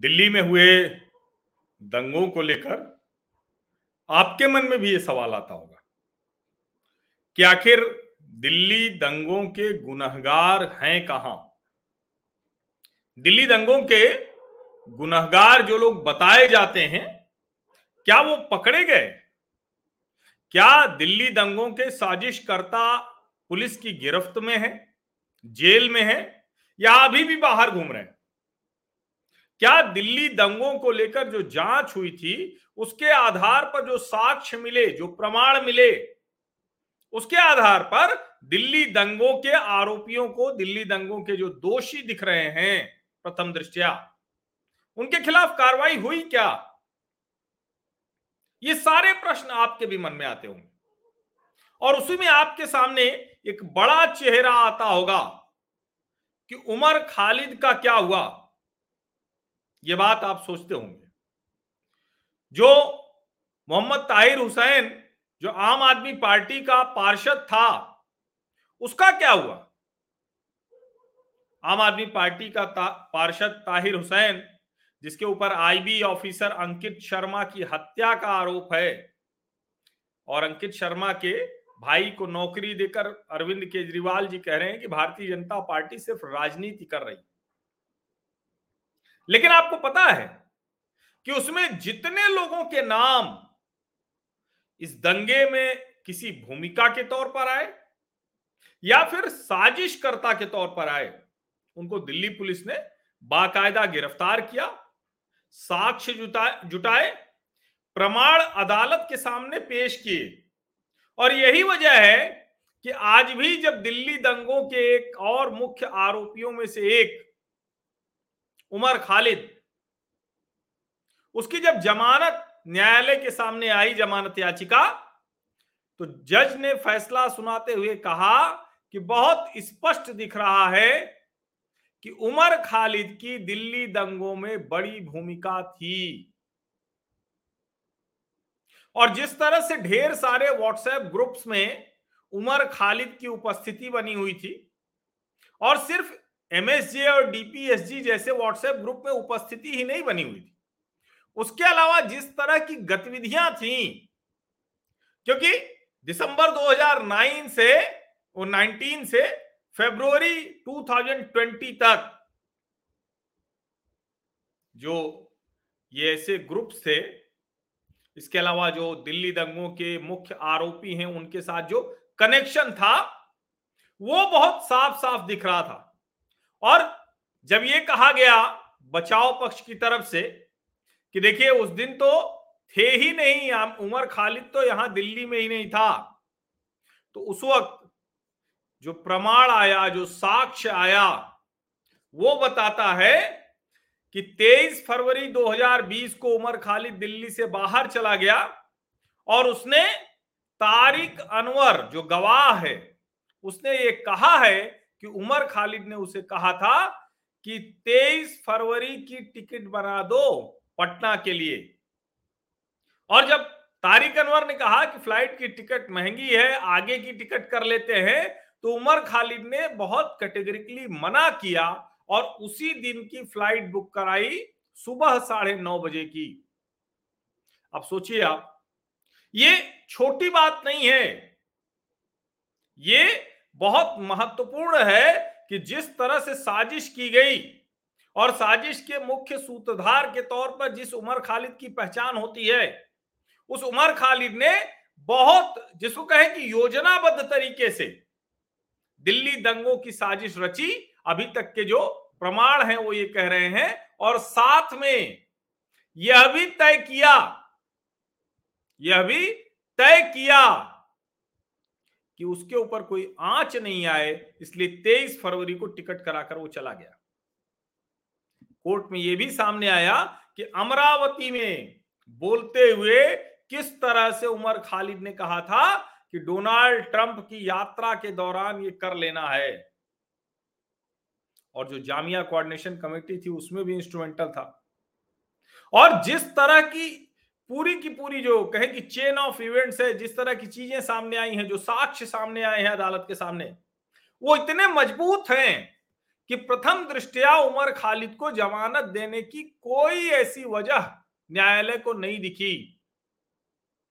दिल्ली में हुए दंगों को लेकर आपके मन में भी ये सवाल आता होगा कि आखिर दिल्ली दंगों के गुनहगार हैं कहाँ? दिल्ली दंगों के गुनहगार जो लोग बताए जाते हैं, क्या वो पकड़े गए? क्या दिल्ली दंगों के साजिशकर्ता पुलिस की गिरफ्त में है, जेल में है, या अभी भी बाहर घूम रहे हैं? क्या दिल्ली दंगों को लेकर जो जाँच हुई थी, उसके आधार पर जो साक्ष्य मिले, जो प्रमाण मिले, उसके आधार पर दिल्ली दंगों के आरोपियों को, दिल्ली दंगों के जो दोषी दिख रहे हैं, प्रथम दृष्टिया, उनके खिलाफ कार्रवाई हुई क्या? ये सारे प्रश्न आपके भी मन में आते होंगे। और उसी में आपके सामने एक बड़ा चेहरा आता होगा कि उमर खालिद का क्या हुआ? यह बात आप सोचते होंगे। जो मोहम्मद ताहिर हुसैन जो आम आदमी पार्टी का पार्षद था उसका क्या हुआ? आम आदमी पार्टी का ता, पार्षद ताहिर हुसैन जिसके ऊपर आईबी ऑफिसर अंकित शर्मा की हत्या का आरोप है और अंकित शर्मा के भाई को नौकरी देकर अरविंद केजरीवाल जी कह रहे हैं कि भारतीय जनता पार्टी सिर्फ़ राजनीति कर रही लेकिन आपको पता है कि उसमें जितने लोगों के नाम इस दंगे में किसी भूमिका के तौर पर आए या फिर साजिशकर्ता के तौर पर आए, उनको दिल्ली पुलिस ने बाकायदा गिरफ़्तार किया, साक्ष्य जुटाए, प्रमाण अदालत के सामने पेश किए। और यही वजह है कि आज भी जब दिल्ली दंगों के एक और मुख्य आरोपियों में से एक उमर खालिद। उसकी जब जमानत न्यायालय के सामने आई, जमानत याचिका तो जज ने फैसला सुनाते हुए कहा कि बहुत स्पष्ट दिख रहा है कि उमर खालिद की दिल्ली दंगों में बड़ी भूमिका थी। और जिस तरह से ढेर सारे व्हाट्सएप ग्रुप्स में उमर खालिद की उपस्थिति बनी हुई थी, और सिर्फ़ एमएसजे और डीपीएसजी जैसे व्हाट्सएप ग्रुप में उपस्थिति ही नहीं बनी हुई थी। उसके अलावा जिस तरह की गतिविधियाँ थी, क्योंकि दिसंबर 2009 से और 19 से फेब्रुवरी 2020 तक जो ये ऐसे ग्रुप्स थे, इसके अलावा जो दिल्ली दंगों के मुख्य आरोपी हैं, उनके साथ जो कनेक्शन था, वो बहुत साफ़ साफ़ दिख रहा था। और जब ये कहा गया बचाव पक्ष की तरफ़ से कि देखिए, उस दिन तो थे ही नहीं उमर खालिद तो यहाँ दिल्ली में ही नहीं था। तो उस वक्त जो प्रमाण आया, जो साक्ष्य आया, वो बताता है कि 23 फरवरी 2020 को उमर खालिद दिल्ली से बाहर चला गया और उसने तारिक अनवर, जो गवाह है, उसने ये कहा है कि उमर खालिद ने उसे कहा था कि 23 फरवरी की टिकट बना दो पटना के लिए। और जब तारिक अनवर ने कहा कि फ़्लाइट की टिकट महँगी है, आगे की टिकट कर लेते हैं तो उमर खालिद ने बहुत कैटेगरिकली मना किया और उसी दिन की फ़्लाइट बुक कराई सुबह साढ़े नौ बजे की। अब सोचिए आप, ये छोटी बात नहीं है। ये बहुत महत्वपूर्ण है कि जिस तरह से साजिश की गई और साजिश के मुख्य सूत्रधार के तौर पर जिस उमर खालिद की पहचान होती है, उस उमर खालिद ने बहुत जिसको कहे कि योजनाबद्ध तरीके से दिल्ली दंगों की साजिश रची। अभी तक के जो प्रमाण हैं, वो ये कह रहे हैं और साथ में यह भी तय किया, यह भी तय किया कि उसके ऊपर कोई आँच नहीं आए, इसलिए 23 फरवरी को टिकट कराकर वो चला गया। कोर्ट में यह भी सामने आया कि अमरावती में बोलते हुए किस तरह से उमर खालिद ने कहा था कि डोनाल्ड ट्रंप की यात्रा के दौरान ये कर लेना है। और जो जामिया कोऑर्डिनेशन कमेटी थी, उसमें भी इंस्ट्रूमेंटल था। और जिस तरह की पूरी की पूरी जो कहे कि चेन ऑफ़ इवेंट्स है, जिस तरह की चीज़ें सामने आई हैं, जो साक्ष्य सामने आए हैं अदालत के सामने, वो इतने मज़बूत हैं कि प्रथम दृष्टया उमर खालिद को जमानत देने की कोई ऐसी वजह न्यायालय को नहीं दिखी।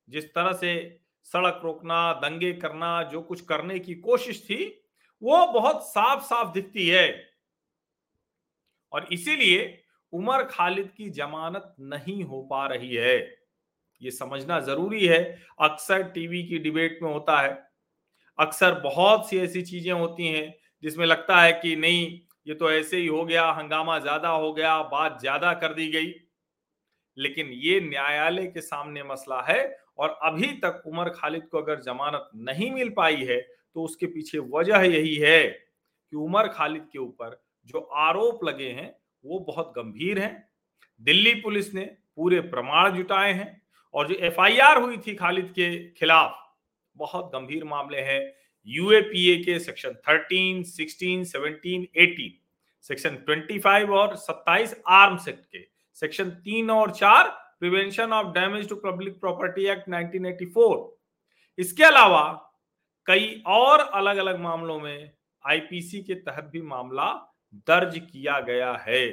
जिस तरह से सड़क रोकना, दंगे करना, जो कुछ करने की कोशिश थी, वो बहुत साफ़ साफ़ दिखती है। और इसीलिए उमर खालिद की जमानत नहीं हो पा रही है। ये समझना ज़रूरी है। अक्सर टीवी की डिबेट में होता है। अक्सर बहुत सी ऐसी चीज़ें होती हैं जिसमें लगता है कि नहीं, ये तो ऐसे ही हो गया, हंगामा ज़्यादा हो गया, बात ज़्यादा कर दी गई। लेकिन ये न्यायालय के सामने मसला है और अभी तक उमर खालिद को अगर जमानत नहीं मिल पाई है तो उसके पीछे वजह यही है कि उमर खालिद के ऊपर जो आरोप लगे हैं, वो बहुत गंभीर हैं। दिल्ली पुलिस ने पूरे प्रमाण जुटाए हैं। और जो एफआईआर हुई थी खालिद के खिलाफ बहुत गंभीर मामले हैं। यूएपीए के सेक्शन 13, 16, 17, 18, सेक्शन 25 और 27 आर्म्स एक्ट के सेक्शन तीन और चार prevention of damage to public property act 1984 इसके अलावा कई और अलग अलग मामलों में आईपीसी के तहत भी मामला दर्ज किया गया है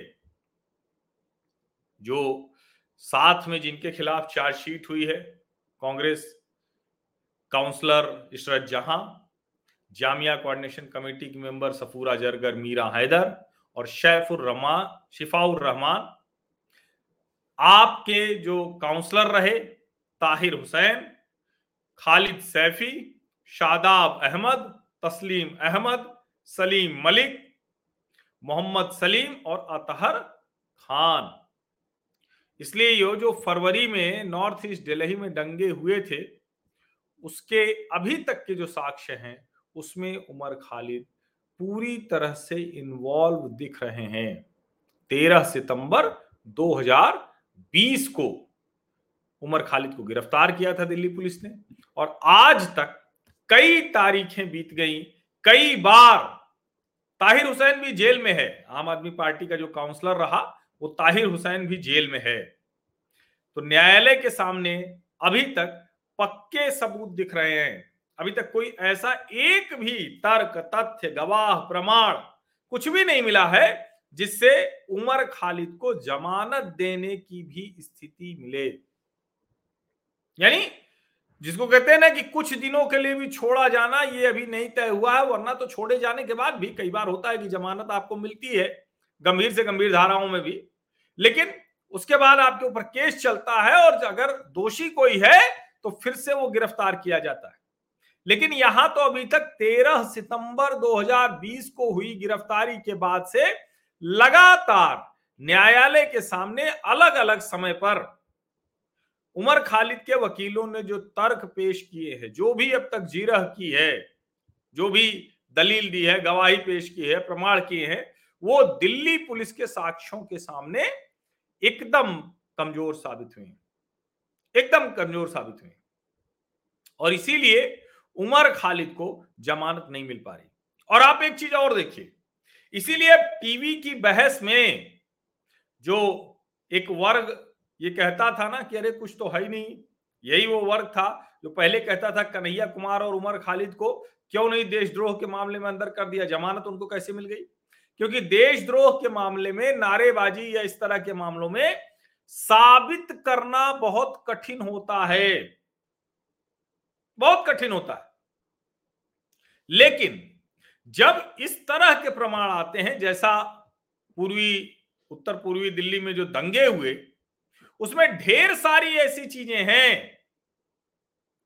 जो साथ में जिनके खिलाफ चार्जशीट हुई है, Congress councillor Ishrat Jahan, Jamia coordination committee की मेंबर सफूरा जरगर, मीरा हैदर और शैफुर रहमान, शिफाउर रहमान, आपके जो काउंसलर रहे, ताहिर हुसैन, खालिद सैफी, शादाब अहमद, तस्लीम अहमद, सलीम मलिक, मोहम्मद सलीम और अतहर खान। इसलिए ये जो फरवरी में नॉर्थ ईस्ट दिल्ली में दंगे हुए थे, उसके अभी तक के जो साक्ष्य हैं, उसमें उमर खालिद पूरी तरह से इन्वॉल्व दिख रहे हैं। तेरह सितंबर 2020 को उमर खालिद को गिरफ़्तार किया था दिल्ली पुलिस ने और आज तक कई तारीखें बीत गई, कई बार। ताहिर हुसैन भी जेल में है, आम आदमी पार्टी का जो काउंसलर रहा वो ताहिर हुसैन भी जेल में है। तो न्यायालय के सामने अभी तक पक्के सबूत दिख रहे हैं। अभी तक कोई ऐसा एक भी तर्क, तथ्य, गवाह, प्रमाण कुछ भी नहीं मिला है जिससे उमर खालिद को जमानत देने की भी स्थिति मिले। यानी जिसको कहते हैं ना कि कुछ दिनों के लिए भी छोड़ा जाना, ये अभी नहीं तय हुआ है, वरना तो छोड़े जाने के बाद भी कई बार होता है कि जमानत आपको मिलती है। गंभीर से गंभीर धाराओं में भी। लेकिन उसके बाद आपके ऊपर केस चलता है और अगर दोषी कोई है तो फिर से वो गिरफ़्तार किया जाता है। लेकिन यहाँ तो अभी तक 13 सितंबर 2020 को हुई गिरफ्तारी के बाद से लगातार न्यायालय के सामने अलग अलग समय पर उमर खालिद के वकीलों ने जो तर्क पेश किए हैं, जो भी अब तक जीरह की है, जो भी दलील दी है, गवाही पेश की है, प्रमाण किए हैं वो दिल्ली पुलिस के साक्ष्यों के सामने एकदम कमज़ोर साबित हुए एकदम कमज़ोर साबित हुए और इसीलिए उमर खालिद को जमानत नहीं मिल पा रही। और आप एक चीज़ और देखिए, इसीलिए टीवी की बहस में जो एक वर्ग ये कहता था ना कि अरे कुछ तो है ही नहीं, यही वो वर्ग था जो पहले कहता था कन्हैया कुमार और उमर खालिद को क्यों नहीं देशद्रोह के मामले में अंदर कर दिया, जमानत उनको कैसे मिल गई? क्योंकि देशद्रोह के मामले में, नारेबाजी या इस तरह के मामलों में साबित करना बहुत कठिन होता है। बहुत कठिन होता है। लेकिन जब इस तरह के प्रमाण आते हैं, जैसा पूर्वी उत्तर पूर्वी दिल्ली में जो दंगे हुए, उसमें ढेर सारी ऐसी चीज़ें हैं।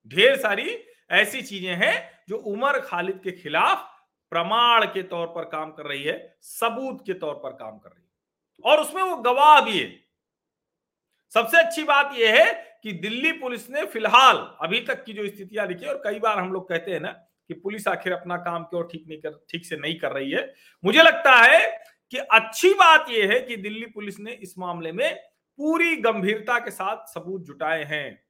ढेर सारी ऐसी चीज़ें हैं जो उमर खालिद के खिलाफ प्रमाण के तौर पर काम कर रही है, सबूत के तौर पर काम कर रही है। और उसमें वो गवाह भी है। सबसे अच्छी बात यह है कि दिल्ली पुलिस ने फ़िलहाल अभी तक की जो स्थितियाँ लिखी और कई बार हम लोग कहते हैं ना कि पुलिस आखिर अपना काम क्यों ठीक नहीं कर, ठीक से नहीं कर रही है। मुझे लगता है कि अच्छी बात यह है कि दिल्ली पुलिस ने इस मामले में पूरी गंभीरता के साथ सबूत जुटाए हैं,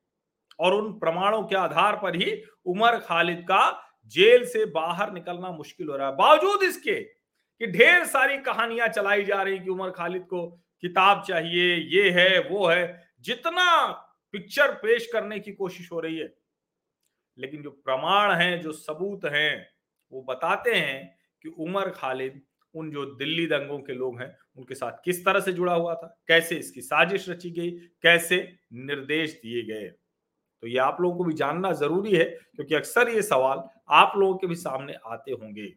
और उन प्रमाणों के आधार पर ही उमर खालिद का जेल से बाहर निकलना मुश्किल हो रहा है। बावजूद इसके कि ढेर सारी कहानियाँ चलाई जा रही कि उमर खालिद को किताब चाहिए, ये है, वो है, जितना पिक्चर पेश करने की कोशिश हो रही है। लेकिन जो प्रमाण हैं, जो सबूत हैं, वो बताते हैं कि उमर खालिद उन जो दिल्ली दंगों के लोग हैं, उनके साथ किस तरह से जुड़ा हुआ था, कैसे इसकी साजिश रची गई, कैसे निर्देश दिए गए। तो ये आप लोगों को भी जानना ज़रूरी है, क्योंकि अक्सर ये सवाल आप लोगों के भी सामने आते होंगे।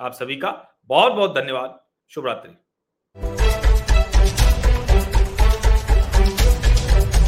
आप सभी का बहुत बहुत धन्यवाद। शुभ रात्रि